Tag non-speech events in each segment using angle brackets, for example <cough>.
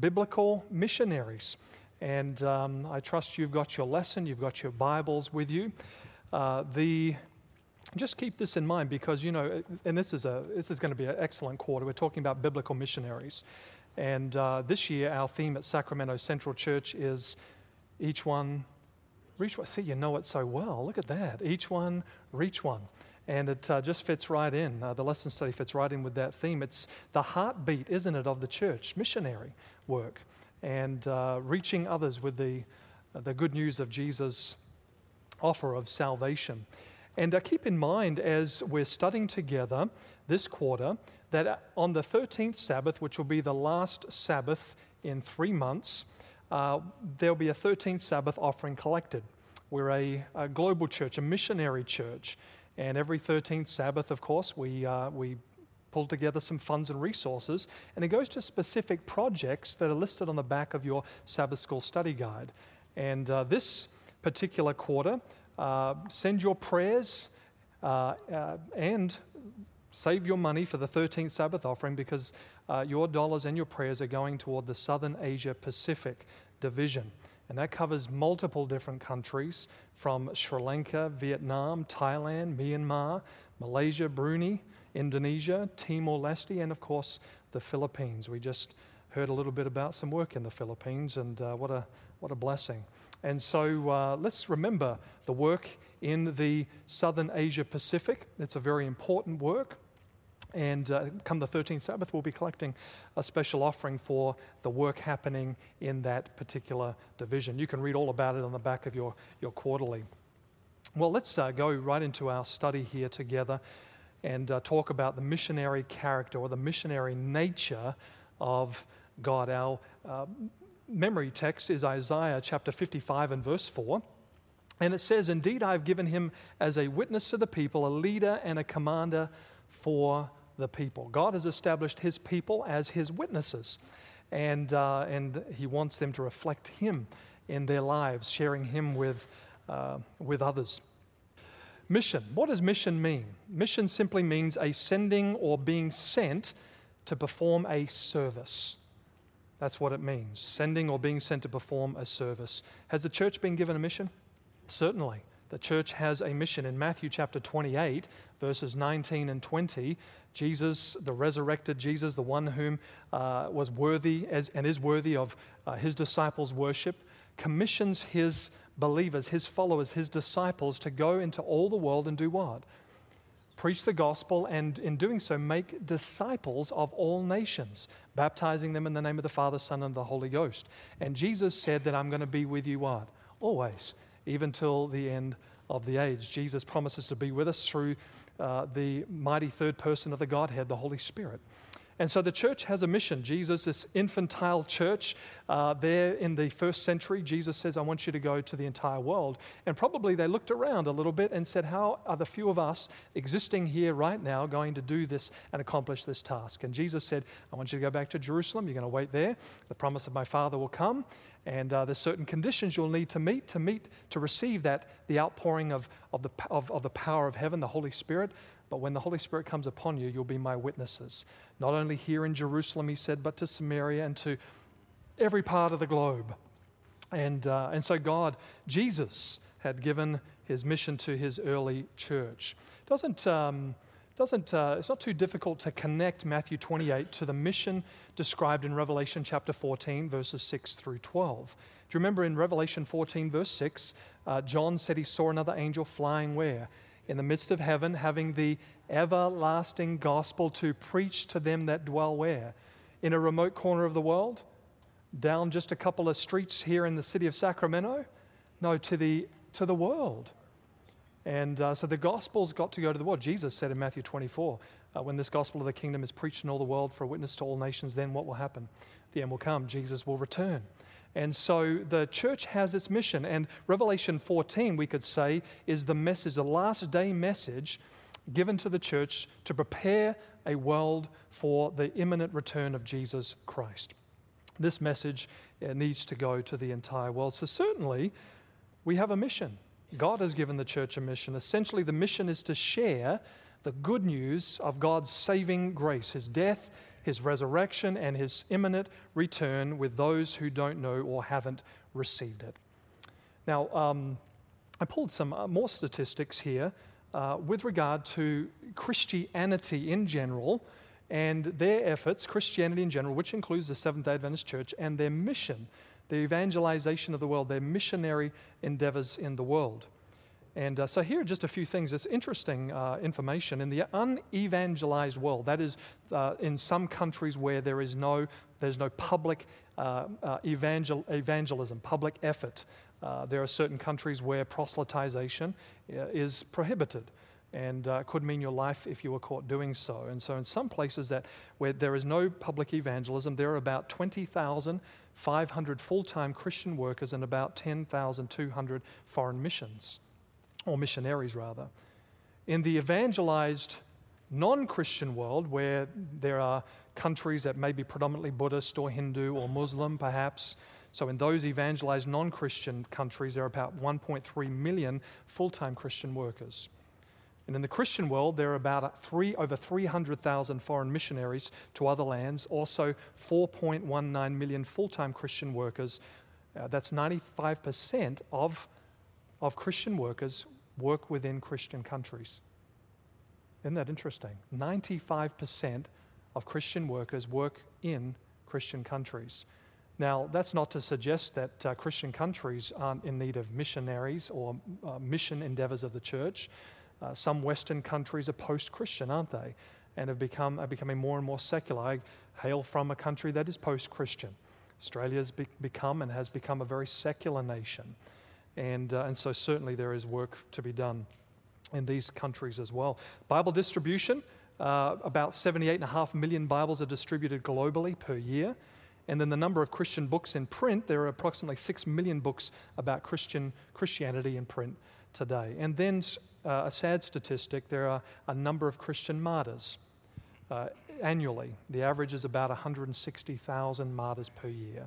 biblical missionaries. And um, I trust you've got your lesson, you've got your Bibles with you. Uh, the just keep this in mind because you know, and this is a this is going to be an excellent quarter. We're talking about biblical missionaries, and uh, this year our theme at Sacramento Central Church is each one reach one. See, you know it so well. Look at that. Each one reach one. And it uh, just fits right in. Uh, the lesson study fits right in with that theme. It's the heartbeat, isn't it, of the church, missionary work and uh, reaching others with the, the good news of Jesus' offer of salvation. And uh, keep in mind as we're studying together this quarter that on the 13th Sabbath, which will be the last Sabbath in three months, uh, there'll be a 13th Sabbath offering collected. We're a, a, global church, a missionary church. And every 13th Sabbath, of course, we, uh, we pull together some funds and resources, and it goes to specific projects that are listed on the back of your Sabbath School study guide. And uh, this particular quarter, uh, send your prayers uh, uh, and save your money for the 13th Sabbath offering because uh, your dollars and your prayers are going toward the Southern Asia Pacific Division. And that covers multiple different countries from Sri Lanka, Vietnam, Thailand, Myanmar, Malaysia, Brunei, Indonesia, Timor Leste, and of course the Philippines. We just heard a little bit about some work in the Philippines, and uh, what, a, what a blessing. And so uh, let's remember the work in the Southern Asia Pacific. It's a very important work. And uh, come the 13th Sabbath, we'll be collecting a special offering for the work happening in that particular division. You can read all about it on the back of your, your quarterly. Well, let's uh, go right into our study here together and uh, talk about the missionary character or the missionary nature of God. Our uh, memory text is Isaiah chapter 55 and verse 4. And it says, Indeed, I have given him as a witness to the people, a leader and a commander for the people. God has established his people as his witnesses, and, uh, and he wants them to reflect him in their lives, sharing him with, uh, with others. Mission. What does mission mean? Mission simply means a sending or being sent to perform a service. That's what it means sending or being sent to perform a service. Has the church been given a mission? Certainly. The church has a mission. In Matthew chapter 28, verses 19 and 20, Jesus, the resurrected Jesus, the one whom uh, was worthy as, and is worthy of uh, his disciples' worship, commissions his believers, his followers, his disciples to go into all the world and do what? Preach the gospel, and in doing so, make disciples of all nations, baptizing them in the name of the Father, Son, and the Holy Ghost. And Jesus said that I'm going to be with you what? Always, even till the end of the age. Jesus promises to be with us through uh, the mighty third person of the Godhead, the Holy Spirit. And so the church has a mission. Jesus, this infantile church, uh, there in the first century, Jesus says, I want you to go to the entire world. And probably they looked around a little bit and said, How are the few of us existing here right now going to do this and accomplish this task? And Jesus said, I want you to go back to Jerusalem. You're going to wait there. The promise of my Father will come. And uh, there's certain conditions you'll need to meet to meet to receive that the outpouring of, of, the, of, of the power of heaven, the Holy Spirit. But when the Holy Spirit comes upon you, you'll be my witnesses. Not only here in Jerusalem, he said, but to Samaria and to every part of the globe. And, uh, and so, God, Jesus, had given his mission to his early church. Doesn't, um, doesn't, uh, it's not too difficult to connect Matthew 28 to the mission described in Revelation chapter 14, verses 6 through 12. Do you remember in Revelation 14, verse 6, uh, John said he saw another angel flying where? In the midst of heaven, having the everlasting gospel to preach to them that dwell where? In a remote corner of the world? Down just a couple of streets here in the city of Sacramento? No, to the, to the world. And uh, so the gospel's got to go to the world. Jesus said in Matthew 24, uh, when this gospel of the kingdom is preached in all the world for a witness to all nations, then what will happen? The end will come. Jesus will return. And so the church has its mission. And Revelation 14, we could say, is the message, the last day message given to the church to prepare a world for the imminent return of Jesus Christ. This message uh, needs to go to the entire world. So, certainly, we have a mission. God has given the church a mission. Essentially, the mission is to share the good news of God's saving grace, His death, his resurrection, and his imminent return with those who don't know or haven't received it. Now, um, I pulled some uh, more statistics here uh, with regard to Christianity in general and their efforts, Christianity in general, which includes the Seventh day Adventist Church, and their mission, the evangelization of the world, their missionary endeavors in the world. And uh, so here are just a few things. It's interesting uh, information. In the unevangelized world, that is, uh, in some countries where there is no, there's no public uh, uh, evangel- evangelism, public effort, uh, there are certain countries where proselytization is prohibited and uh, could mean your life if you were caught doing so. And so, in some places that where there is no public evangelism, there are about 20,500 full-time Christian workers and about 10,200 foreign missions or missionaries rather. In the evangelized non Christian world, where there are countries that may be predominantly Buddhist or Hindu or Muslim, perhaps, so in those evangelized non Christian countries, there are about 1.3 million full time Christian workers. And in the Christian world, there are about three, over 300,000 foreign missionaries to other lands, also 4.19 million full time Christian workers. Uh, that's 95% of, of Christian workers work within Christian countries. Isn't that interesting? 95% of Christian workers work in Christian countries. Now, that's not to suggest that uh, Christian countries aren't in need of missionaries or uh, mission endeavors of the church. Uh, some Western countries are post Christian, aren't they? And have become, are becoming more and more secular. I hail from a country that is post Christian. Australia has be- become and has become a very secular nation. And, uh, and so, certainly, there is work to be done in these countries as well. Bible distribution uh, about 78.5 million Bibles are distributed globally per year. And then the number of Christian books in print, there are approximately 6 million books about Christian Christianity in print today. And then uh, a sad statistic there are a number of Christian martyrs uh, annually. The average is about 160,000 martyrs per year.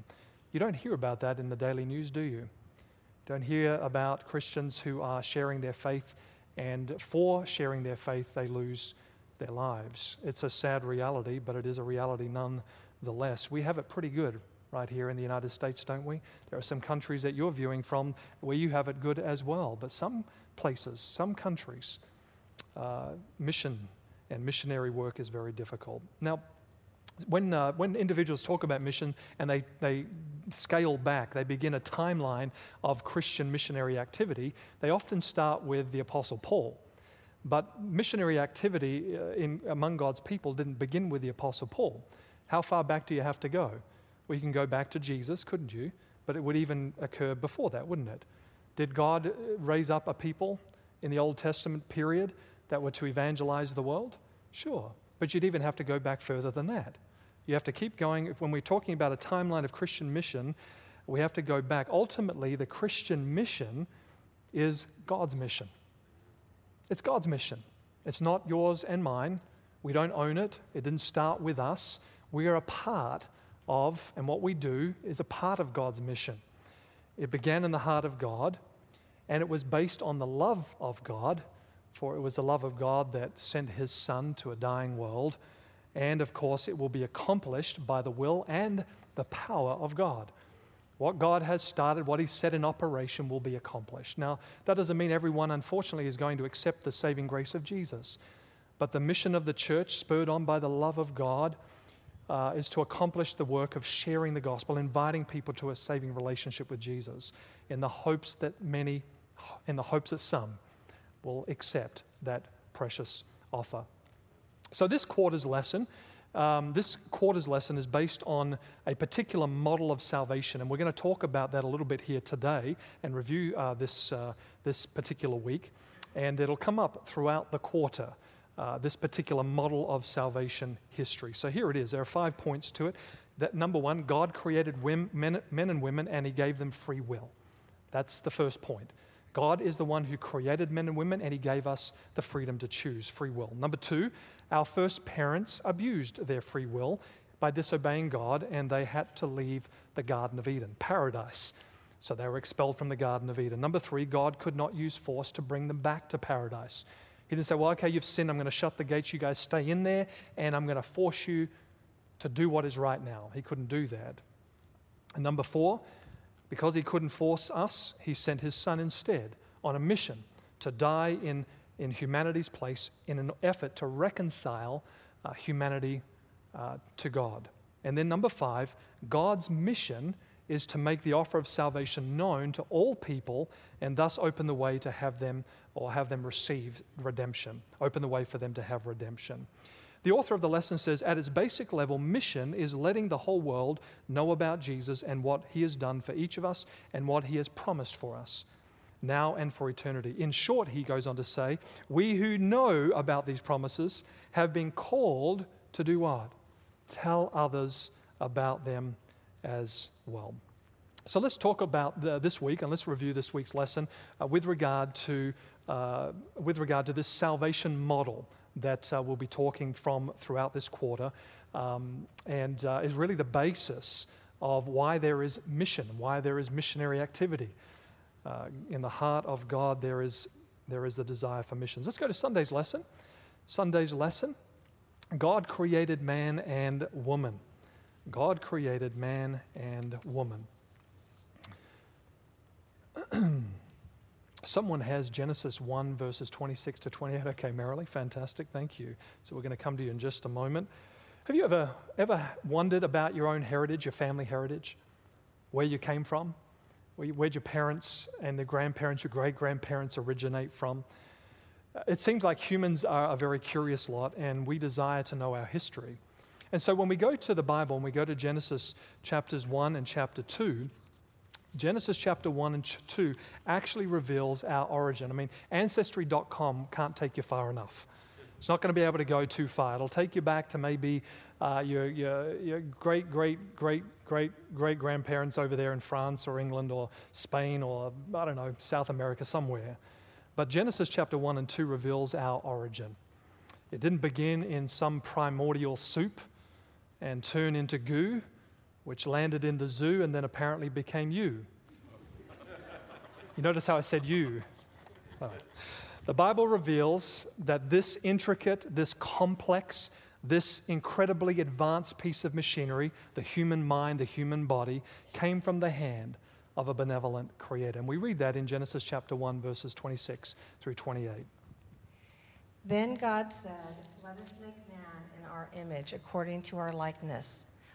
You don't hear about that in the daily news, do you? Don't hear about Christians who are sharing their faith, and for sharing their faith, they lose their lives. It's a sad reality, but it is a reality nonetheless. We have it pretty good right here in the United States, don't we? There are some countries that you're viewing from where you have it good as well, but some places, some countries, uh, mission and missionary work is very difficult. Now, when, uh, when individuals talk about mission and they, they scale back, they begin a timeline of Christian missionary activity, they often start with the Apostle Paul. But missionary activity uh, in, among God's people didn't begin with the Apostle Paul. How far back do you have to go? Well, you can go back to Jesus, couldn't you? But it would even occur before that, wouldn't it? Did God uh, raise up a people in the Old Testament period that were to evangelize the world? Sure. But you'd even have to go back further than that. You have to keep going. When we're talking about a timeline of Christian mission, we have to go back. Ultimately, the Christian mission is God's mission. It's God's mission. It's not yours and mine. We don't own it. It didn't start with us. We are a part of, and what we do is a part of God's mission. It began in the heart of God, and it was based on the love of God, for it was the love of God that sent his Son to a dying world and of course, it will be accomplished by the will and the power of God. What God has started, what He set in operation, will be accomplished. Now, that doesn't mean everyone, unfortunately, is going to accept the saving grace of Jesus. But the mission of the church, spurred on by the love of God, uh, is to accomplish the work of sharing the gospel, inviting people to a saving relationship with Jesus, in the hopes that many, in the hopes that some will accept that precious offer. So, this quarter's lesson, um, this quarter's lesson is based on a particular model of salvation, and we're going to talk about that a little bit here today and review uh, this, uh, this particular week. And it'll come up throughout the quarter, uh, this particular model of salvation history. So, here it is. There are five points to it. That number one, God created women, men, men and women, and He gave them free will. That's the first point. God is the one who created men and women, and He gave us the freedom to choose free will. Number two, our first parents abused their free will by disobeying God, and they had to leave the Garden of Eden, paradise. So they were expelled from the Garden of Eden. Number three, God could not use force to bring them back to paradise. He didn't say, Well, okay, you've sinned. I'm going to shut the gates. You guys stay in there, and I'm going to force you to do what is right now. He couldn't do that. And number four, because he couldn't force us, he sent his son instead on a mission to die in, in humanity's place in an effort to reconcile uh, humanity uh, to God. And then number five, God's mission is to make the offer of salvation known to all people and thus open the way to have them or have them receive redemption, open the way for them to have redemption. The author of the lesson says, at its basic level, mission is letting the whole world know about Jesus and what he has done for each of us and what he has promised for us, now and for eternity. In short, he goes on to say, we who know about these promises have been called to do what? Tell others about them as well. So let's talk about the, this week and let's review this week's lesson uh, with regard to uh, with regard to this salvation model that uh, we'll be talking from throughout this quarter, um, and uh, is really the basis of why there is mission, why there is missionary activity. Uh, in the heart of God, there is there is the desire for missions. Let's go to Sunday's lesson. Sunday's lesson: God created man and woman. God created man and woman. <clears throat> Someone has Genesis 1, verses 26 to 28. Okay, Marilee, fantastic. Thank you. So we're going to come to you in just a moment. Have you ever, ever wondered about your own heritage, your family heritage? Where you came from? Where'd your parents and their grandparents, your great grandparents originate from? Uh, it seems like humans are a very curious lot and we desire to know our history. And so when we go to the Bible and we go to Genesis chapters 1 and chapter 2, Genesis chapter 1 and 2 actually reveals our origin. I mean, Ancestry.com can't take you far enough. It's not going to be able to go too far. It'll take you back to maybe uh, your, your, your great, great, great, great, great grandparents over there in France or England or Spain or, I don't know, South America, somewhere. But Genesis chapter 1 and 2 reveals our origin. It didn't begin in some primordial soup and turn into goo which landed in the zoo and then apparently became you. You notice how I said you? Oh. The Bible reveals that this intricate, this complex, this incredibly advanced piece of machinery, the human mind, the human body, came from the hand of a benevolent creator. And we read that in Genesis chapter 1, verses 26 through 28. Then God said, Let us make man in our image, according to our likeness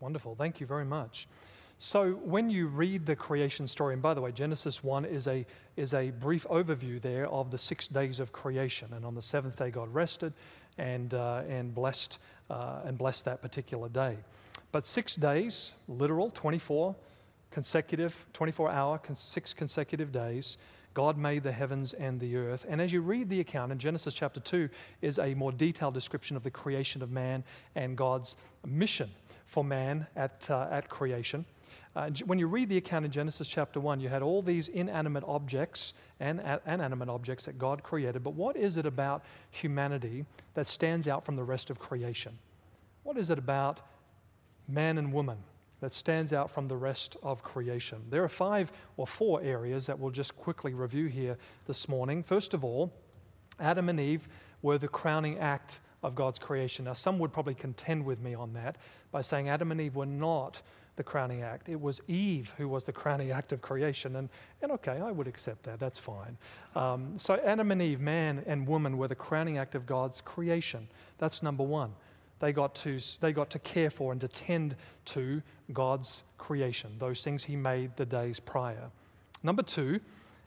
Wonderful. Thank you very much. So, when you read the creation story, and by the way, Genesis 1 is a, is a brief overview there of the six days of creation. And on the seventh day, God rested and, uh, and, blessed, uh, and blessed that particular day. But six days, literal, 24 consecutive, 24 hour, six consecutive days, God made the heavens and the earth. And as you read the account in Genesis chapter 2, is a more detailed description of the creation of man and God's mission for man at, uh, at creation. Uh, when you read the account in Genesis chapter 1, you had all these inanimate objects and animate objects that God created. But what is it about humanity that stands out from the rest of creation? What is it about man and woman that stands out from the rest of creation. There are five or four areas that we'll just quickly review here this morning. First of all, Adam and Eve were the crowning act of God's creation. Now, some would probably contend with me on that by saying Adam and Eve were not the crowning act. It was Eve who was the crowning act of creation. And, and okay, I would accept that. That's fine. Um, so, Adam and Eve, man and woman, were the crowning act of God's creation. That's number one they got to, they got to care for and attend to God's creation, those things He made the days prior. Number two,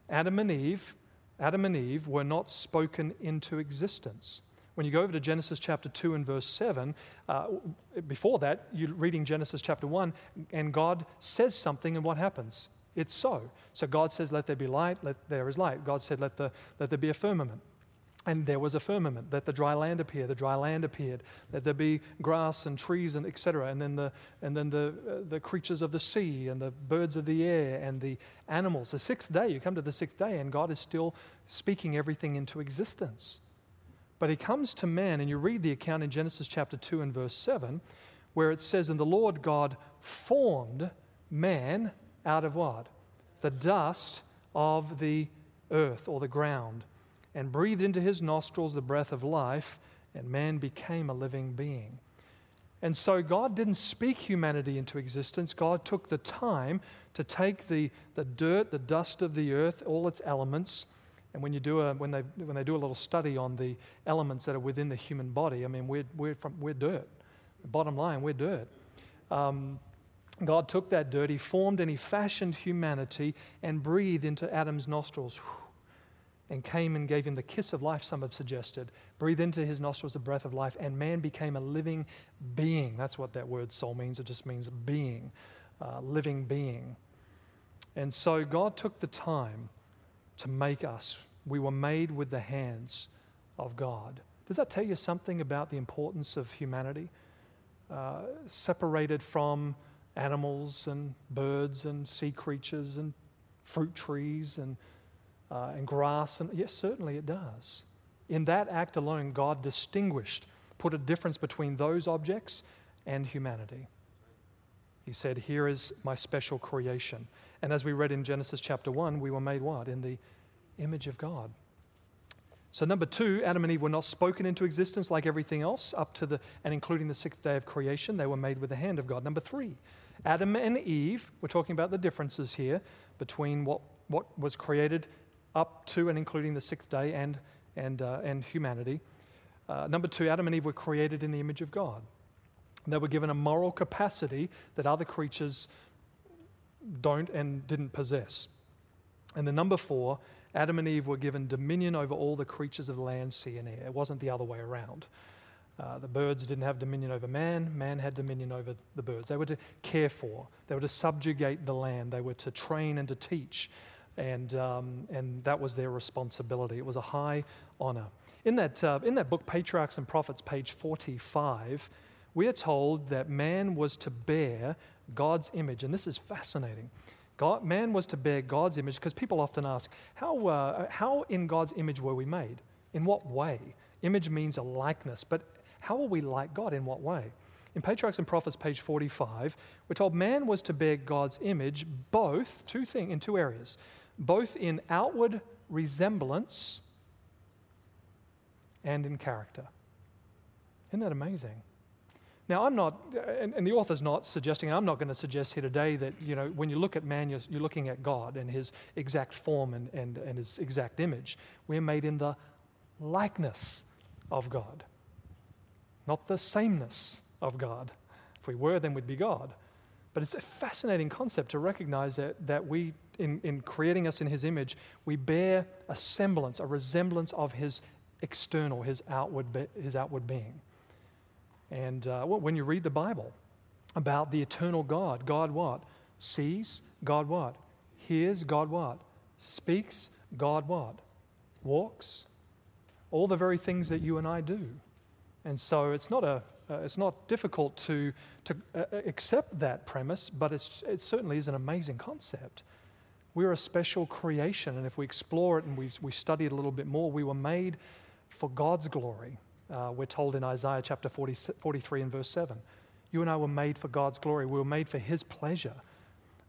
Adam and Eve, Adam and Eve were not spoken into existence. When you go over to Genesis chapter 2 and verse 7, uh, before that, you're reading Genesis chapter 1, and God says something, and what happens? It's so. So God says, Let there be light, let there is light. God said, Let, the, let there be a firmament. And there was a firmament, Let the dry land appear. the dry land appeared, Let there be grass and trees and etc. And then the and then the uh, the creatures of the sea and the birds of the air and the animals. The sixth day, you come to the sixth day, and God is still speaking everything into existence. But he comes to man, and you read the account in Genesis chapter 2 and verse 7, where it says, And the Lord God formed man out of what? The dust of the earth or the ground, and breathed into his nostrils the breath of life, and man became a living being. And so God didn't speak humanity into existence. God took the time to take the, the dirt, the dust of the earth, all its elements, and when, you do a, when, they, when they do a little study on the elements that are within the human body, I mean, we're, we're, from, we're dirt. The bottom line, we're dirt. Um, God took that dirt, He formed and He fashioned humanity and breathed into Adam's nostrils and came and gave him the kiss of life, some have suggested. Breathed into his nostrils the breath of life, and man became a living being. That's what that word soul means. It just means being, uh, living being. And so God took the time to make us. We were made with the hands of God. Does that tell you something about the importance of humanity? Uh, separated from animals and birds and sea creatures and fruit trees and, uh, and grass. And yes, certainly it does. In that act alone, God distinguished, put a difference between those objects and humanity. He said, Here is my special creation. And as we read in Genesis chapter 1, we were made what? In the image of God. So, number two, Adam and Eve were not spoken into existence like everything else, up to the and including the sixth day of creation. They were made with the hand of God. Number three, Adam and Eve, we're talking about the differences here between what, what was created up to and including the sixth day and, and, uh, and humanity. Uh, number two, Adam and Eve were created in the image of God. They were given a moral capacity that other creatures don't and didn't possess. And the number four, Adam and Eve were given dominion over all the creatures of the land, sea, and air. It wasn't the other way around. Uh, the birds didn't have dominion over man, man had dominion over the birds. They were to care for, they were to subjugate the land, they were to train and to teach, and, um, and that was their responsibility. It was a high honor. In that, uh, in that book, Patriarchs and Prophets, page 45, we are told that man was to bear God's image, and this is fascinating. God, man was to bear God's image because people often ask, how, uh, how in God's image were we made? In what way? Image means a likeness, but how are we like God? In what way? In Patriarchs and Prophets, page 45, we're told man was to bear God's image both, two things, in two areas, both in outward resemblance and in character. Isn't that amazing? Now, I'm not, and, and, the author's not suggesting, I'm not going to suggest here today that, you know, when you look at man, you're, you're looking at God and his exact form and, and, and his exact image. We're made in the likeness of God, not the sameness of God. If we were, then we'd be God. But it's a fascinating concept to recognize that, that we, in, in creating us in his image, we bear a semblance, a resemblance of his external, his outward, his outward being. And uh, when you read the Bible about the eternal God, God what? Sees, God what? Hears, God what? Speaks, God what? Walks. All the very things that you and I do. And so it's not, a, uh, it's not difficult to, to uh, accept that premise, but it's, it certainly is an amazing concept. We're a special creation, and if we explore it and we, we study it a little bit more, we were made for God's glory. Uh, we're told in Isaiah chapter 40, 43 and verse 7. You and I were made for God's glory. We were made for His pleasure,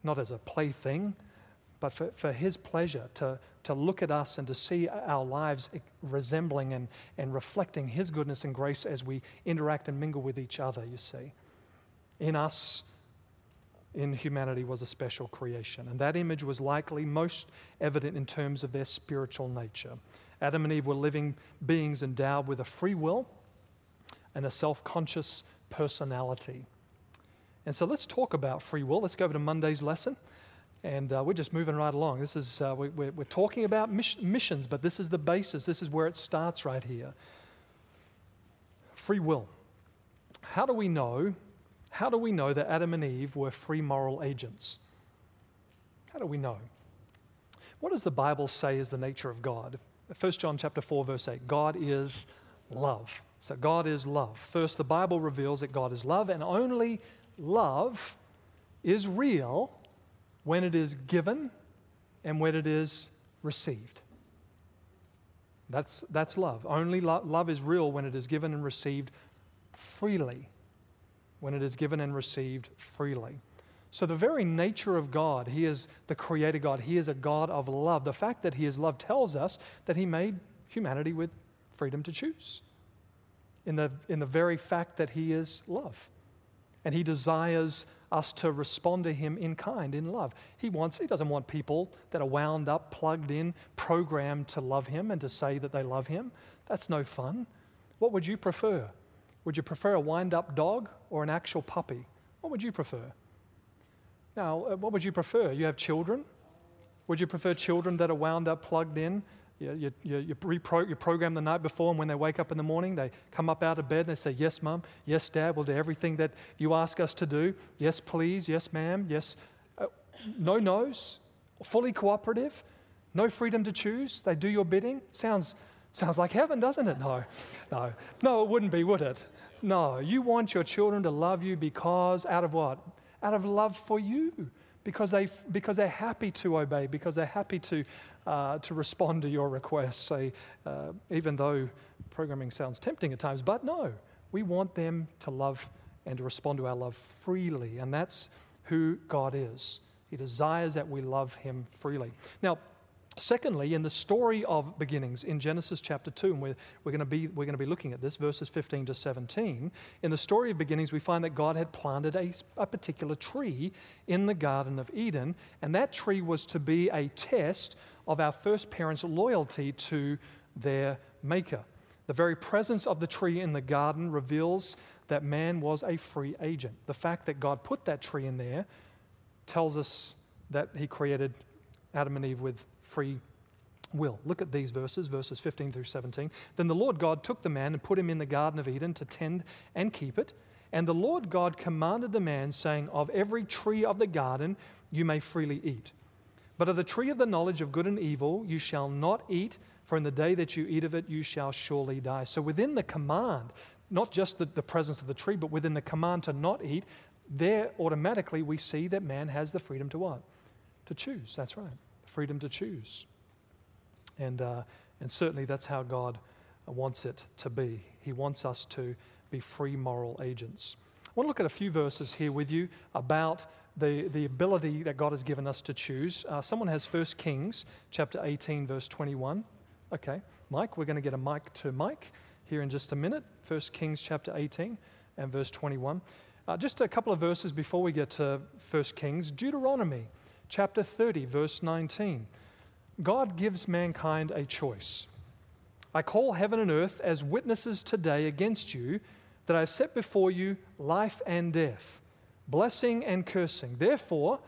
not as a plaything, but for, for His pleasure to, to look at us and to see our lives resembling and, and reflecting His goodness and grace as we interact and mingle with each other, you see. In us, in humanity, was a special creation. And that image was likely most evident in terms of their spiritual nature. Adam and Eve were living beings endowed with a free will and a self conscious personality. And so let's talk about free will. Let's go over to Monday's lesson. And uh, we're just moving right along. This is, uh, we, we're, we're, talking about missions, but this is the basis. This is where it starts right here. Free will. How do we know? How do we know that Adam and Eve were free moral agents? How do we know? What does the Bible say is the nature of God? 1 John chapter 4, verse 8. God is love. So God is love. First, the Bible reveals that God is love, and only love is real when it is given and when it is received. That's, that's love. Only lo- love is real when it is given and received freely. When it is given and received freely. So, the very nature of God, He is the creator God, He is a God of love. The fact that He is love tells us that He made humanity with freedom to choose. In the, in the very fact that He is love. And He desires us to respond to Him in kind, in love. He wants, He doesn't want people that are wound up, plugged in, programmed to love Him and to say that they love Him. That's no fun. What would you prefer? Would you prefer a wind up dog or an actual puppy? What would you prefer? Now, uh, what would you prefer? You have children? Would you prefer children that are wound up, plugged in? You, you, you, repro- you program the night before, and when they wake up in the morning, they come up out of bed and they say, Yes, mum. Yes, dad. We'll do everything that you ask us to do. Yes, please. Yes, ma'am. Yes. Uh, no no's. Fully cooperative. No freedom to choose. They do your bidding. Sounds, sounds like heaven, doesn't it? No. No. No, it wouldn't be, would it? No. You want your children to love you because, out of what? Out of love for you because, they, because they're happy to obey, because they're happy to, uh, to respond to your requests. Say, uh, even though programming sounds tempting at times, but no, we want them to love and to respond to our love freely. And that's who God is. He desires that we love Him freely. Now, Secondly, in the story of beginnings in Genesis chapter 2, and we're, we're going to be, we're going to be looking at this, verses 15 to 17, in the story of beginnings, we find that God had planted a, a particular tree in the Garden of Eden, and that tree was to be a test of our first parents' loyalty to their Maker. The very presence of the tree in the garden reveals that man was a free agent. The fact that God put that tree in there tells us that he created Adam and Eve with free will. Look at these verses, verses 15 through 17. Then the Lord God took the man and put him in the Garden of Eden to tend and keep it. And the Lord God commanded the man, saying, Of every tree of the garden you may freely eat. But of the tree of the knowledge of good and evil you shall not eat, for in the day that you eat of it you shall surely die. So within the command, not just the, the presence of the tree, but within the command to not eat, there automatically we see that man has the freedom to what? To choose. That's right freedom to choose. And, uh, and certainly that's how God wants it to be. He wants us to be free moral agents. I want to look at a few verses here with you about the, the ability that God has given us to choose. Uh, someone has 1 Kings chapter 18, verse 21. Okay, Mike, we're going to get a mic to Mike here in just a minute. 1 Kings chapter 18 and verse 21. Uh, just a couple of verses before we get to 1 Kings. Deuteronomy chapter 30, verse 19. God gives mankind a choice. I call heaven and earth as witnesses today against you that I have set before you life and death, blessing and cursing. Therefore,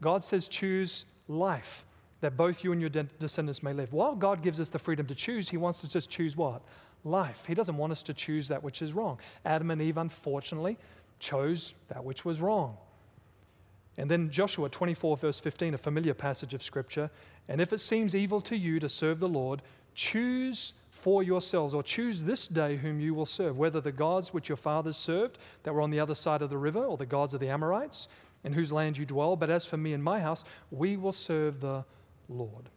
God says, choose life, that both you and your de- descendants may live. While God gives us the freedom to choose, He wants us to just choose what? Life. He doesn't want us to choose that which is wrong. Adam and Eve, unfortunately, chose that which was wrong. And then Joshua 24, verse 15, a familiar passage of Scripture. And if it seems evil to you to serve the Lord, choose for yourselves, or choose this day whom you will serve, whether the gods which your fathers served that were on the other side of the river, or the gods of the Amorites, in whose land you dwell. But as for me and my house, we will serve the Lord.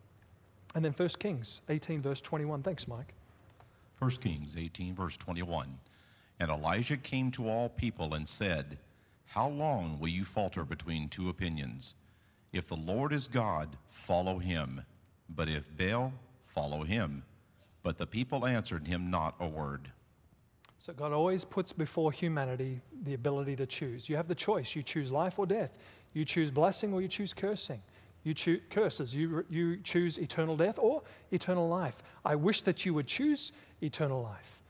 And then 1 Kings 18, verse 21. Thanks, Mike. 1 Kings 18, verse 21. And Elijah came to all people and said, how long will you falter between two opinions? If the Lord is God, follow him. But if Baal, follow him. But the people answered him not a word. So God always puts before humanity the ability to choose. You have the choice. You choose life or death. You choose blessing or you choose cursing. You choose curses. You, you choose eternal death or eternal life. I wish that you would choose eternal life.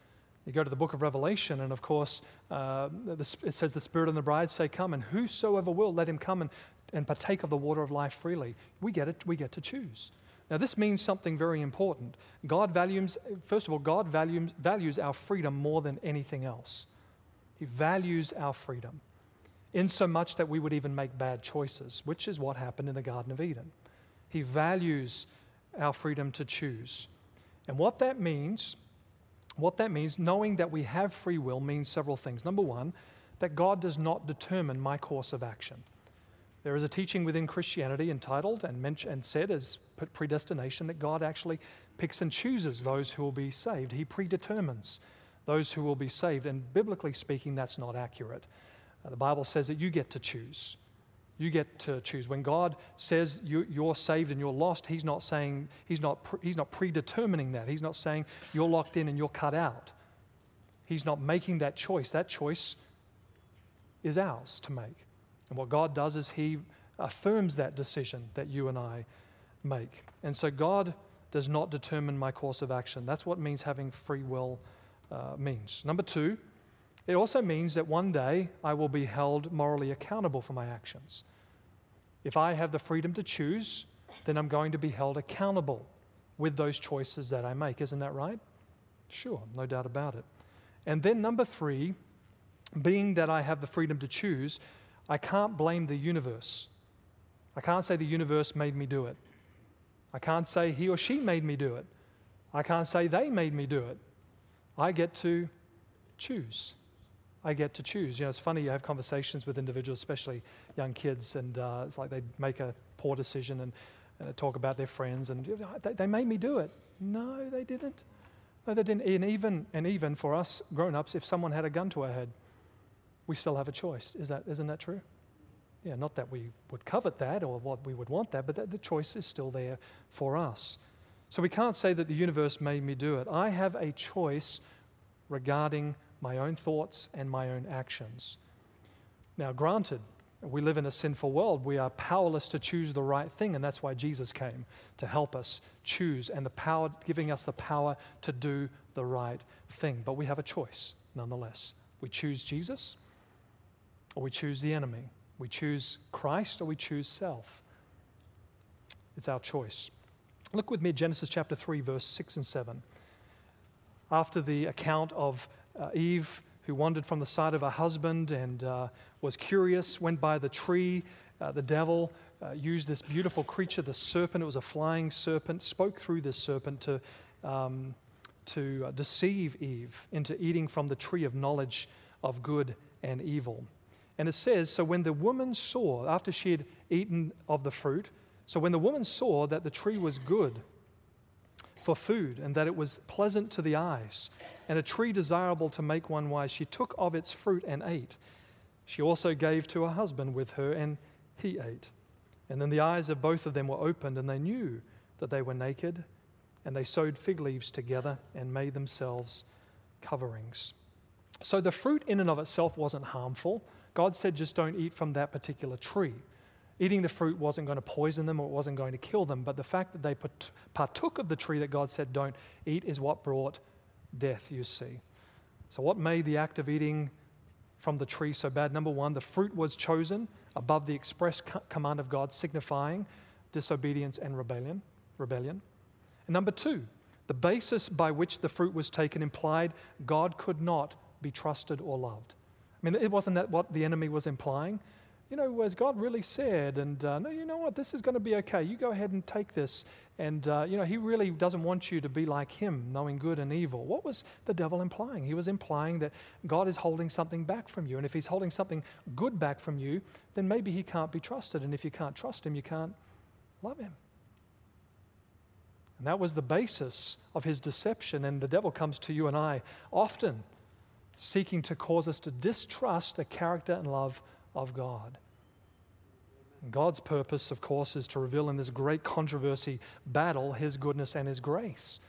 You go to the book of Revelation, and of course, uh, it says, The Spirit and the bride say, Come, and whosoever will, let him come and, and partake of the water of life freely. We get it, we get to choose. Now, this means something very important. God values, first of all, God values, values our freedom more than anything else. He values our freedom, in so much that we would even make bad choices, which is what happened in the Garden of Eden. He values our freedom to choose. And what that means, what that means, knowing that we have free will, means several things. Number one, that God does not determine my course of action. There is a teaching within Christianity entitled and, and said as predestination that God actually picks and chooses those who will be saved. He predetermines those who will be saved. And biblically speaking, that's not accurate. Uh, the Bible says that you get to choose. You get to choose. When God says you, are saved and you're lost, He's not saying, He's not, pre, he's not predetermining that. He's not saying you're locked in and you're cut out. He's not making that choice. That choice is ours to make. And what God does is He affirms that decision that you and I make. And so God does not determine my course of action. That's what means having free will uh, means. Number two, it also means that one day I will be held morally accountable for my actions. If I have the freedom to choose, then I'm going to be held accountable with those choices that I make. Isn't that right? Sure, no doubt about it. And then, number three, being that I have the freedom to choose, I can't blame the universe. I can't say the universe made me do it. I can't say he or she made me do it. I can't say they made me do it. I get to choose. I get to choose. You know, it's funny, you have conversations with individuals, especially young kids, and uh, it's like they make a poor decision and, and talk about their friends, and you know, they, they made me do it. No, they didn't. No, they didn't. And even, and even for us grown ups, if someone had a gun to our head, we still have a choice. Is that, isn't that true? Yeah, not that we would covet that or what we would want that, but that the choice is still there for us. So we can't say that the universe made me do it. I have a choice regarding my own thoughts and my own actions. Now, granted, we live in a sinful world. We are powerless to choose the right thing, and that's why Jesus came to help us choose and the power, giving us the power to do the right thing. But we have a choice nonetheless. We choose Jesus or we choose the enemy. We choose Christ or we choose self. It's our choice. Look with me at Genesis chapter 3, verse 6 and 7. After the account of uh, Eve, who wandered from the side of her husband and uh, was curious, went by the tree, uh, the devil uh, used this beautiful creature, the serpent, it was a flying serpent, spoke through this serpent to, um, to uh, deceive Eve into eating from the tree of knowledge of good and evil. And it says, So when the woman saw, after she had eaten of the fruit, so when the woman saw that the tree was good for food and that it was pleasant to the eyes and a tree desirable to make one wise, she took of its fruit and ate. She also gave to her husband with her, and he ate. And then the eyes of both of them were opened, and they knew that they were naked, and they sewed fig leaves together and made themselves coverings. So the fruit in and of itself wasn't harmful. God said, just don't eat from that particular tree. Eating the fruit wasn't going to poison them or it wasn't going to kill them, but the fact that they partook of the tree that God said don't eat is what brought death, you see. So, what made the act of eating from the tree so bad? Number one, the fruit was chosen above the express command of God, signifying disobedience and rebellion. rebellion. And number two, the basis by which the fruit was taken implied God could not be trusted or loved. I mean, it wasn't that what the enemy was implying you know, as God really said, and uh, no, you know what, this is going to be okay. You go ahead and take this. And, uh, you know, He really doesn't want you to be like Him, knowing good and evil. What was the devil implying? He was implying that God is holding something back from you. And if He's holding something good back from you, then maybe He can't be trusted. And if you can't trust Him, you can't love Him. And that was the basis of His deception. And the devil comes to you and I often seeking to cause us to distrust the character and love of God. God's purpose, of course, is to reveal in this great controversy battle His goodness and His grace.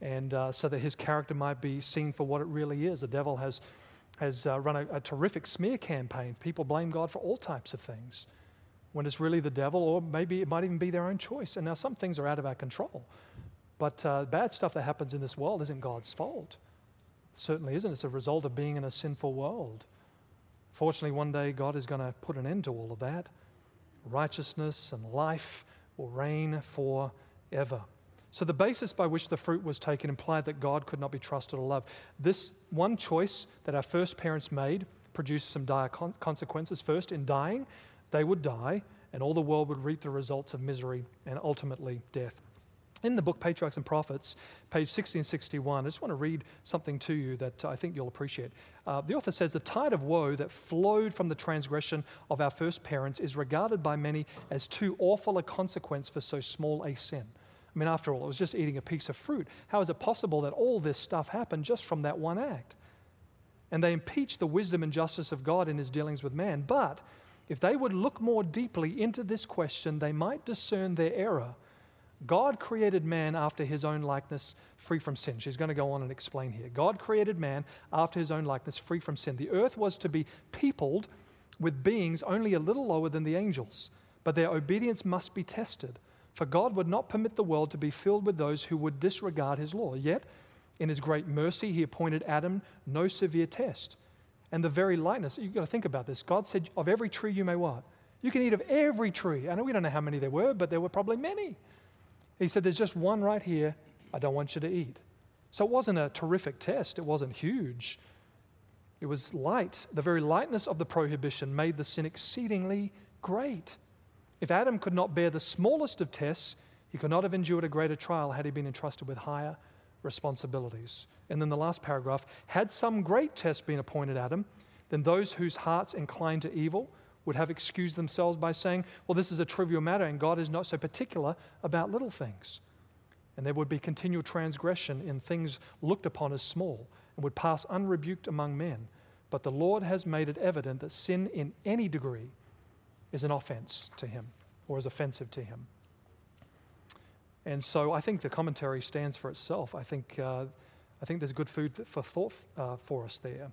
And uh, so that His character might be seen for what it really is. The devil has, has uh, run a, a terrific smear campaign. People blame God for all types of things when it's really the devil, or maybe it might even be their own choice. And now some things are out of our control. But uh, bad stuff that happens in this world isn't God's fault. It certainly isn't. It's a result of being in a sinful world. Fortunately, one day God is going to put an end to all of that. Righteousness and life will reign forever. So, the basis by which the fruit was taken implied that God could not be trusted or loved. This one choice that our first parents made produced some dire con- consequences. First, in dying, they would die, and all the world would reap the results of misery and ultimately death. In the book Patriarchs and Prophets, page 1661, I just want to read something to you that I think you'll appreciate. Uh, the author says, The tide of woe that flowed from the transgression of our first parents is regarded by many as too awful a consequence for so small a sin. I mean, after all, it was just eating a piece of fruit. How is it possible that all this stuff happened just from that one act? And they impeach the wisdom and justice of God in his dealings with man. But if they would look more deeply into this question, they might discern their error God created man after his own likeness, free from sin. She's going to go on and explain here. God created man after his own likeness, free from sin. The earth was to be peopled with beings only a little lower than the angels, but their obedience must be tested. For God would not permit the world to be filled with those who would disregard his law. Yet, in his great mercy, he appointed Adam no severe test. And the very likeness, you've got to think about this. God said, Of every tree you may what? You can eat of every tree. I know we don't know how many there were, but there were probably many. He said, There's just one right here I don't want you to eat. So it wasn't a terrific test, it wasn't huge. It was light. The very lightness of the prohibition made the sin exceedingly great. If Adam could not bear the smallest of tests, he could not have endured a greater trial had he been entrusted with higher responsibilities. And then the last paragraph had some great test been appointed Adam, then those whose hearts incline to evil would have excused themselves by saying, well, this is a trivial matter and God is not so particular about little things. And there would be continual transgression in things looked upon as small and would pass unrebuked among men. But the Lord has made it evident that sin in any degree is an offense to him or is offensive to him. And so I think the commentary stands for itself. I think, uh, I think there's good food for thought uh, for us there.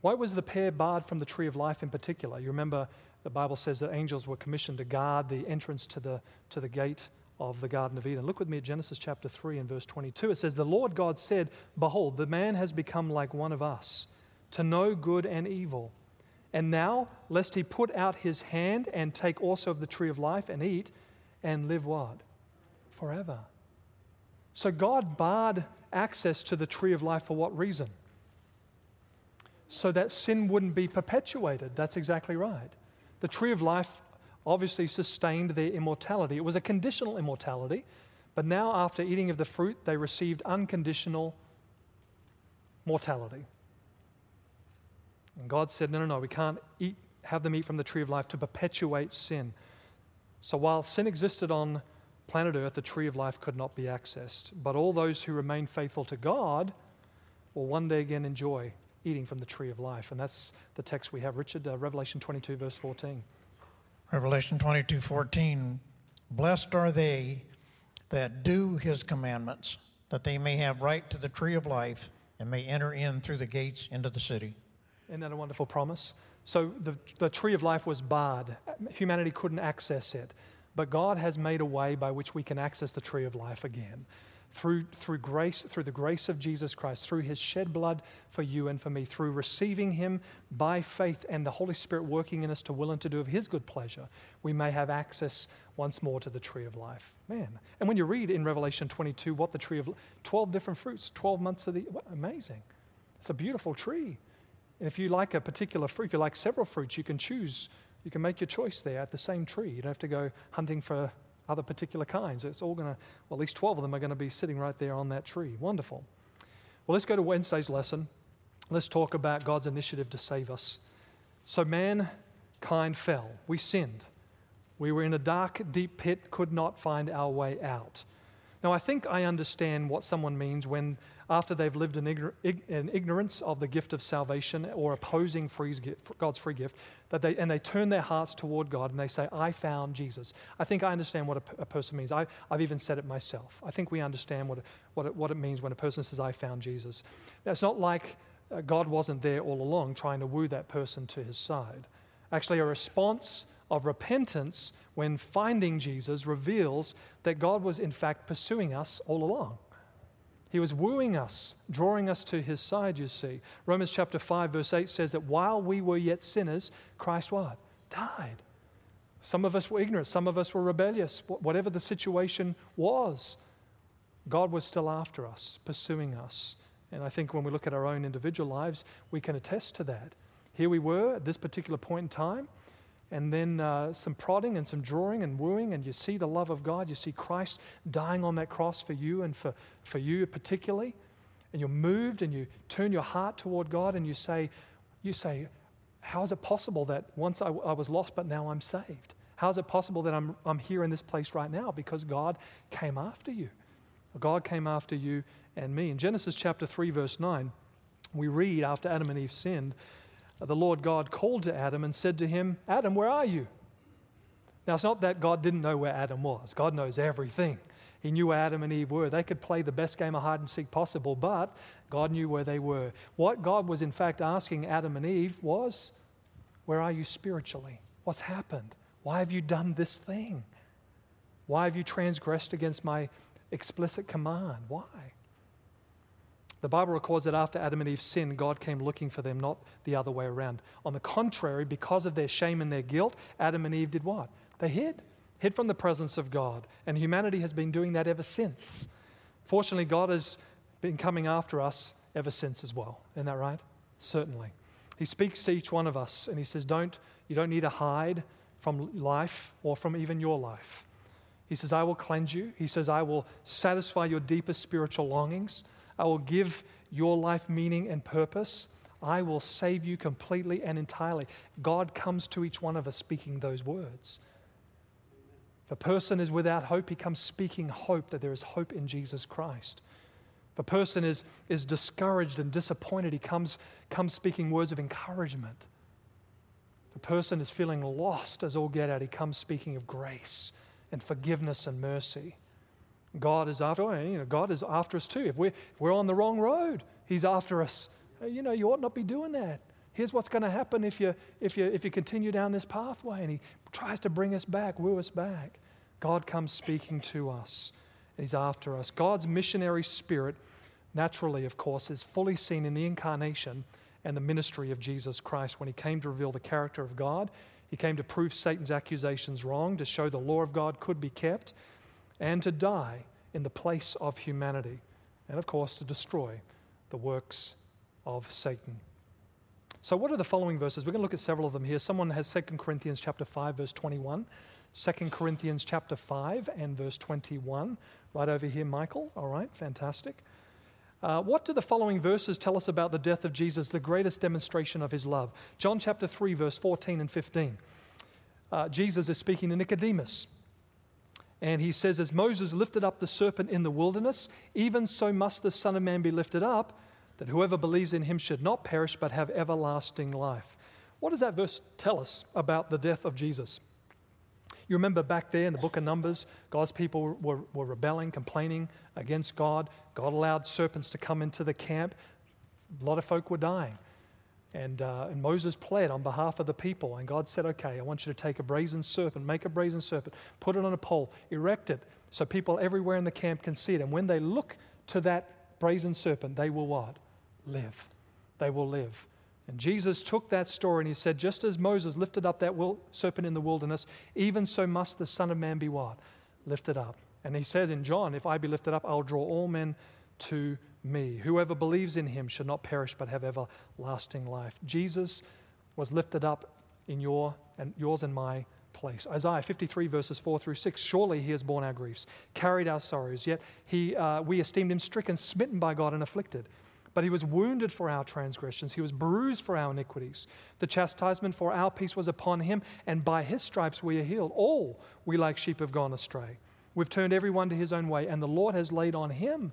Why was the pair barred from the tree of life in particular? You remember the Bible says that angels were commissioned to guard the entrance to the, to the gate of the Garden of Eden. Look with me at Genesis chapter 3 and verse 22. It says, The Lord God said, Behold, the man has become like one of us, to know good and evil. And now, lest he put out his hand and take also of the tree of life and eat, and live what? Forever. So God barred access to the tree of life for what reason? So that sin wouldn't be perpetuated. That's exactly right. The tree of life obviously sustained their immortality. It was a conditional immortality, but now, after eating of the fruit, they received unconditional mortality. And God said, No, no, no, we can't eat, have them eat from the tree of life to perpetuate sin. So while sin existed on planet Earth, the tree of life could not be accessed. But all those who remain faithful to God will one day again enjoy eating from the tree of life. And that's the text we have. Richard, uh, Revelation 22, verse 14. Revelation 22, 14. Blessed are they that do his commandments, that they may have right to the tree of life and may enter in through the gates into the city. Isn't that a wonderful promise? So the, the tree of life was barred, humanity couldn't access it. But God has made a way by which we can access the tree of life again through, through grace, through the grace of Jesus Christ, through his shed blood for you and for me, through receiving him by faith and the Holy Spirit working in us to will and to do of his good pleasure, we may have access once more to the tree of life. Man. And when you read in Revelation 22 what the tree of 12 different fruits, 12 months of the amazing. It's a beautiful tree. And if you like a particular fruit, if you like several fruits, you can choose, you can make your choice there at the same tree. You don't have to go hunting for other particular kinds. It's all going to, well, at least 12 of them are going to be sitting right there on that tree. Wonderful. Well, let's go to Wednesday's lesson. Let's talk about God's initiative to save us. So, mankind fell. We sinned. We were in a dark, deep pit, could not find our way out. Now, I think I understand what someone means when after they've lived in, in ignorance of the gift of salvation or opposing God's free gift, that they, and they turn their hearts toward God and they say, I found Jesus. I think I understand what a, person means. I, have even said it myself. I think we understand what, what, it, what it means when a person says, I found Jesus. It's not like uh, God wasn't there all along trying to woo that person to his side. Actually, a response of repentance when finding Jesus reveals that God was in fact pursuing us all along. He was wooing us, drawing us to his side, you see. Romans chapter 5, verse 8 says that while we were yet sinners, Christ what? Died. Some of us were ignorant, some of us were rebellious. Whatever the situation was, God was still after us, pursuing us. And I think when we look at our own individual lives, we can attest to that. Here we were at this particular point in time, and then uh, some prodding and some drawing and wooing, and you see the love of God. You see Christ dying on that cross for you and for, for you particularly. And you're moved and you turn your heart toward God and you say, you say, How is it possible that once I, I was lost, but now I'm saved? How is it possible that I'm, I'm here in this place right now? Because God came after you. God came after you and me. In Genesis chapter 3, verse 9, we read after Adam and Eve sinned, the Lord God called to Adam and said to him, Adam, where are you? Now, it's not that God didn't know where Adam was, God knows everything. He knew where Adam and Eve were. They could play the best game of hide and seek possible, but God knew where they were. What God was, in fact, asking Adam and Eve was, Where are you spiritually? What's happened? Why have you done this thing? Why have you transgressed against my explicit command? Why? The Bible records that after Adam and Eve sinned, God came looking for them, not the other way around. On the contrary, because of their shame and their guilt, Adam and Eve did what? They hid, hid from the presence of God. And humanity has been doing that ever since. Fortunately, God has been coming after us ever since as well. Isn't that right? Certainly. He speaks to each one of us and he says, Don't, you don't need to hide from life or from even your life. He says, I will cleanse you. He says, I will satisfy your deepest spiritual longings. I will give your life meaning and purpose. I will save you completely and entirely. God comes to each one of us speaking those words. If a person is without hope, he comes speaking hope that there is hope in Jesus Christ. If a person is, is discouraged and disappointed, he comes, comes speaking words of encouragement. If a person is feeling lost as all get out, he comes speaking of grace and forgiveness and mercy. God is after, you know, God is after us too. If we're, if we're on the wrong road, He's after us. You know, you ought not be doing that. Here's what's going to happen if you, if, you, if you continue down this pathway. And He tries to bring us back, woo us back. God comes speaking to us, He's after us. God's missionary spirit, naturally, of course, is fully seen in the incarnation and the ministry of Jesus Christ when He came to reveal the character of God. He came to prove Satan's accusations wrong, to show the law of God could be kept and to die in the place of humanity, and of course to destroy the works of Satan. So, what are the following verses? We're going to look at several of them here. Someone has 2 Corinthians chapter 5, verse 21. 2 Corinthians chapter 5 and verse 21. Right over here, Michael. All right, fantastic. Uh, what do the following verses tell us about the death of Jesus, the greatest demonstration of his love? John chapter 3, verse 14 and 15. Uh, Jesus is speaking to Nicodemus. And he says, As Moses lifted up the serpent in the wilderness, even so must the Son of Man be lifted up, that whoever believes in him should not perish but have everlasting life. What does that verse tell us about the death of Jesus? You remember back there in the book of Numbers, God's people were, were rebelling, complaining against God. God allowed serpents to come into the camp. A lot of folk were dying. And, uh, and Moses pled on behalf of the people. And God said, Okay, I want you to take a brazen serpent, make a brazen serpent, put it on a pole, erect it so people everywhere in the camp can see it. And when they look to that brazen serpent, they will what? Live. They will live. And Jesus took that story and he said, Just as Moses lifted up that serpent in the wilderness, even so must the Son of Man be what? Lifted up. And he said in John, If I be lifted up, I'll draw all men to me. Whoever believes in him should not perish but have everlasting life. Jesus was lifted up in your and yours and my place. Isaiah 53 verses 4 through 6. Surely he has borne our griefs, carried our sorrows, yet he, uh, we esteemed him stricken, smitten by God, and afflicted. But he was wounded for our transgressions, he was bruised for our iniquities. The chastisement for our peace was upon him, and by his stripes we are healed. All we like sheep have gone astray. We've turned everyone to his own way, and the Lord has laid on him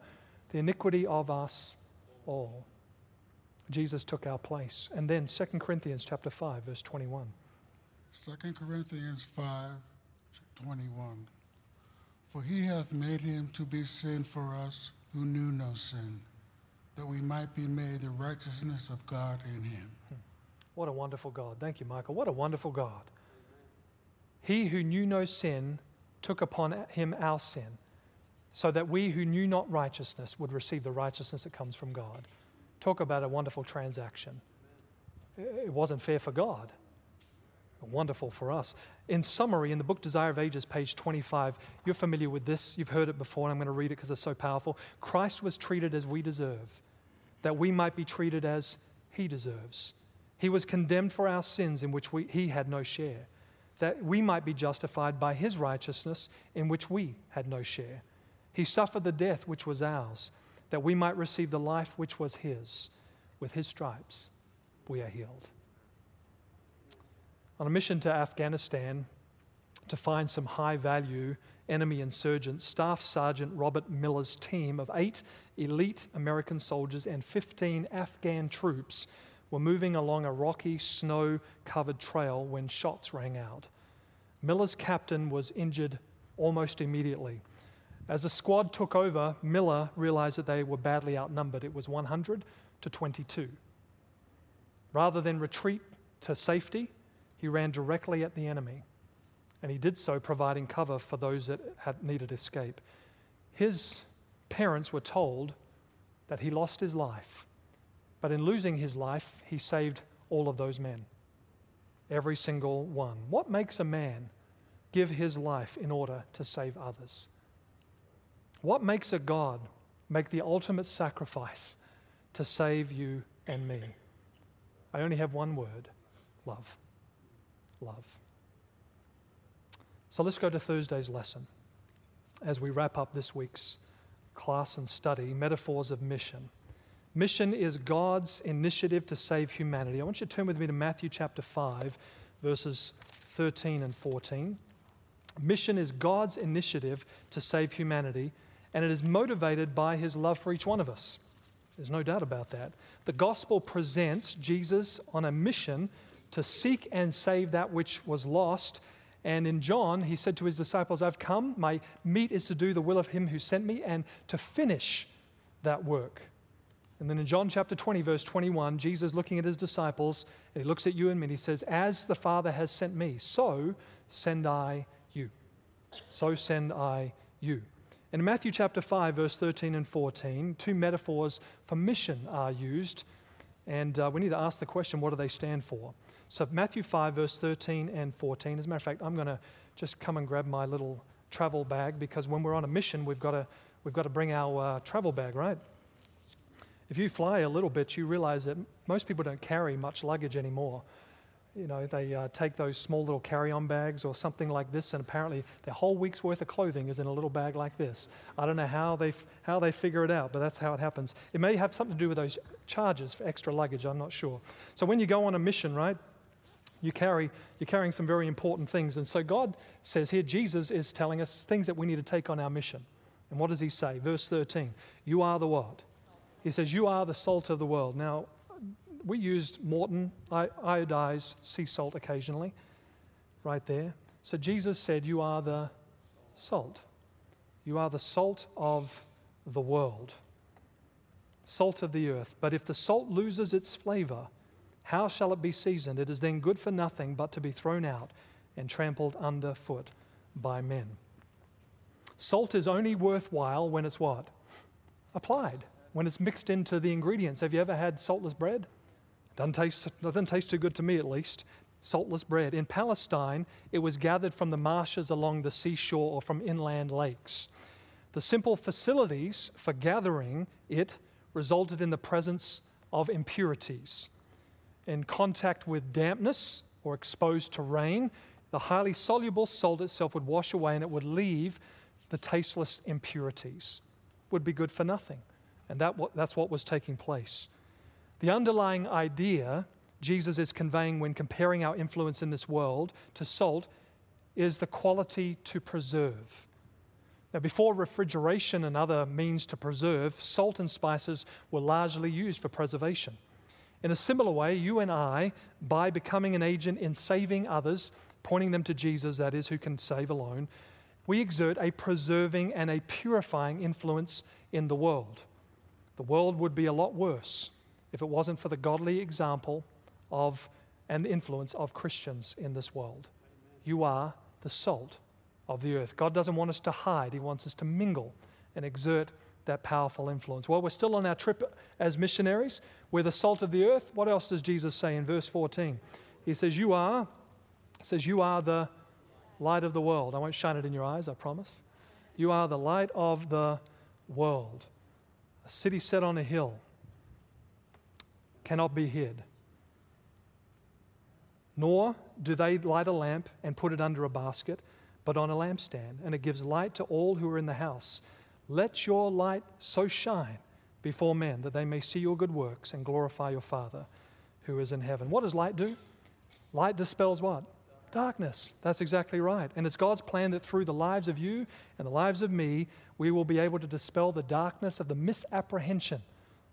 the iniquity of us all. Jesus took our place. And then 2 Corinthians chapter 5 verse 21. 2 Corinthians 5 21. For he hath made him to be sin for us who knew no sin, that we might be made the righteousness of God in him. Hmm. What a wonderful God. Thank you, Michael. What a wonderful God. He who knew no sin took upon him our sin so that we who knew not righteousness would receive the righteousness that comes from God. Talk about a wonderful transaction. It wasn't fair for God, but wonderful for us. In summary, in the book Desire of Ages, page 25, you're familiar with this. You've heard it before, and I'm going to read it because it's so powerful. Christ was treated as we deserve, that we might be treated as he deserves. He was condemned for our sins in which we, he had no share. that we might be justified by his righteousness in which we had no share. He suffered the death which was ours, that we might receive the life which was his. With his stripes, we are healed. On a mission to Afghanistan to find some high value enemy insurgents, Staff Sergeant Robert Miller's team of eight elite American soldiers and 15 Afghan troops were moving along a rocky, snow covered trail when shots rang out. Miller's captain was injured almost immediately. As the squad took over, Miller realized that they were badly outnumbered. It was 100 to 22. Rather than retreat to safety, he ran directly at the enemy. And he did so providing cover for those that had needed escape. His parents were told that he lost his life, but in losing his life, he saved all of those men. Every single one. What makes a man give his life in order to save others? What makes a God make the ultimate sacrifice to save you and me? I only have one word love. Love. So let's go to Thursday's lesson as we wrap up this week's class and study Metaphors of Mission. Mission is God's initiative to save humanity. I want you to turn with me to Matthew chapter 5, verses 13 and 14. Mission is God's initiative to save humanity, and it is motivated by his love for each one of us. There's no doubt about that. The gospel presents Jesus on a mission to seek and save that which was lost. And in John, he said to his disciples, I've come, my meat is to do the will of him who sent me and to finish that work. And then in John chapter 20, verse 21, Jesus looking at his disciples, he looks at you and me, and he says, As the Father has sent me, so send I you. So send I you. In Matthew chapter 5, verse 13 and 14, two metaphors for mission are used. And uh, we need to ask the question what do they stand for? So, Matthew 5, verse 13 and 14. As a matter of fact, I'm going to just come and grab my little travel bag because when we're on a mission, we've got to, we've got to bring our uh, travel bag, right? If you fly a little bit, you realize that most people don't carry much luggage anymore. You know, they uh, take those small little carry on bags or something like this, and apparently their whole week's worth of clothing is in a little bag like this. I don't know how they, how they figure it out, but that's how it happens. It may have something to do with those charges for extra luggage, I'm not sure. So when you go on a mission, right, you carry, you're carrying some very important things. And so God says here, Jesus is telling us things that we need to take on our mission. And what does he say? Verse 13 You are the what? He says, You are the salt of the world. Now, we used Morton iodized sea salt occasionally, right there. So Jesus said, You are the salt. You are the salt of the world, salt of the earth. But if the salt loses its flavor, how shall it be seasoned? It is then good for nothing but to be thrown out and trampled underfoot by men. Salt is only worthwhile when it's what? Applied, when it's mixed into the ingredients. Have you ever had saltless bread? Doesn't taste, doesn't taste too good to me, at least. Saltless bread. In Palestine, it was gathered from the marshes along the seashore or from inland lakes. The simple facilities for gathering it resulted in the presence of impurities. In contact with dampness or exposed to rain, the highly soluble salt itself would wash away and it would leave the tasteless impurities. Would be good for nothing. And that, that's what was taking place. The underlying idea Jesus is conveying when comparing our influence in this world to salt is the quality to preserve. Now, before refrigeration and other means to preserve, salt and spices were largely used for preservation. In a similar way, you and I, by becoming an agent in saving others, pointing them to Jesus, that is, who can save alone, we exert a preserving and a purifying influence in the world. The world would be a lot worse if it wasn't for the godly example of and the influence of Christians in this world. You are the salt of the earth. God doesn't want us to hide, He wants us to mingle and exert that powerful influence. Well, we're still on our trip as missionaries. We're the salt of the earth. What else does Jesus say in verse 14? He says, You are, says, You are the light of the world. I won't shine it in your eyes, I promise. You are the light of the world. A city set on a hill cannot be hid. Nor do they light a lamp and put it under a basket, but on a lampstand, and it gives light to all who are in the house. Let your light so shine before men that they may see your good works and glorify your Father who is in heaven. What does light do? Light dispels what? Darkness. That's exactly right. And it's God's plan that through the lives of you and the lives of me, we will be able to dispel the darkness of the misapprehension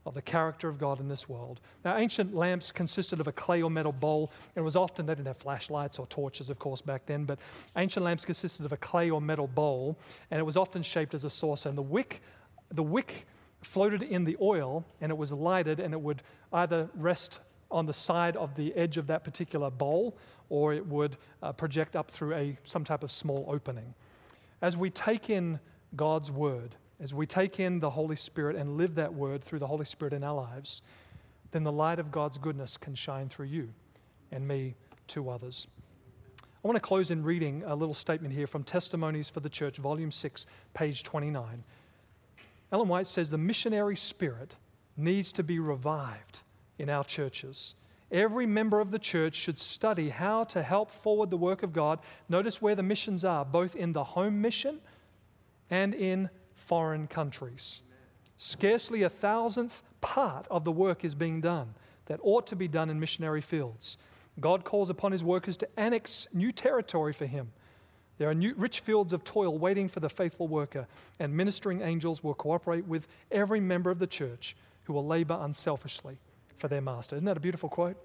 of the character of God in this world. Now, ancient lamps consisted of a clay or metal bowl. And it was often, they didn't have flashlights or torches, of course, back then, but ancient lamps consisted of a clay or metal bowl, and it was often shaped as a saucer. And the wick, the wick floated in the oil, and it was lighted, and it would either rest on the side of the edge of that particular bowl, or it would uh, project up through a, some type of small opening. As we take in God's word, as we take in the Holy Spirit and live that word through the Holy Spirit in our lives, then the light of God's goodness can shine through you and me to others. I want to close in reading a little statement here from Testimonies for the Church, Volume 6, page 29. Ellen White says the missionary spirit needs to be revived in our churches. Every member of the church should study how to help forward the work of God. Notice where the missions are, both in the home mission and in foreign countries. Scarcely a thousandth part of the work is being done that ought to be done in missionary fields. God calls upon his workers to annex new territory for him. There are new, rich fields of toil waiting for the faithful worker, and ministering angels will cooperate with every member of the church who will labor unselfishly for their master. Isn't that a beautiful quote?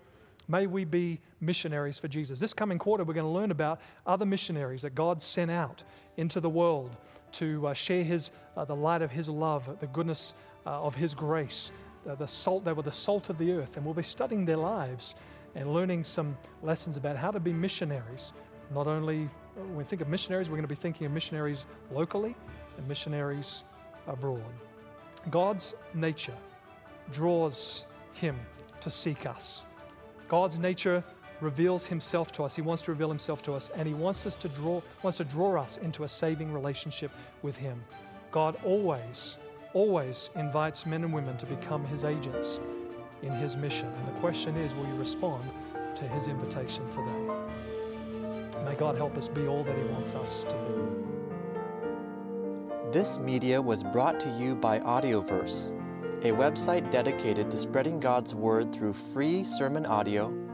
May we be missionaries for Jesus. This coming quarter, we're going to learn about other missionaries that God sent out into the world to uh, share his, uh, the light of His love, the goodness uh, of His grace. the salt, they were the salt of the earth, and we'll be studying their lives and learning some lessons about how to be missionaries. Not only when we think of missionaries, we're going to be thinking of missionaries locally and missionaries abroad. God's nature draws him to seek us. God's nature reveals himself to us. He wants to reveal himself to us, and he wants us to draw wants to draw us into a saving relationship with him. God always, always invites men and women to become his agents in his mission. And the question is, will you respond to his invitation today? May God help us be all that he wants us to be. This media was brought to you by Audioverse, a website dedicated to spreading God's word through free sermon audio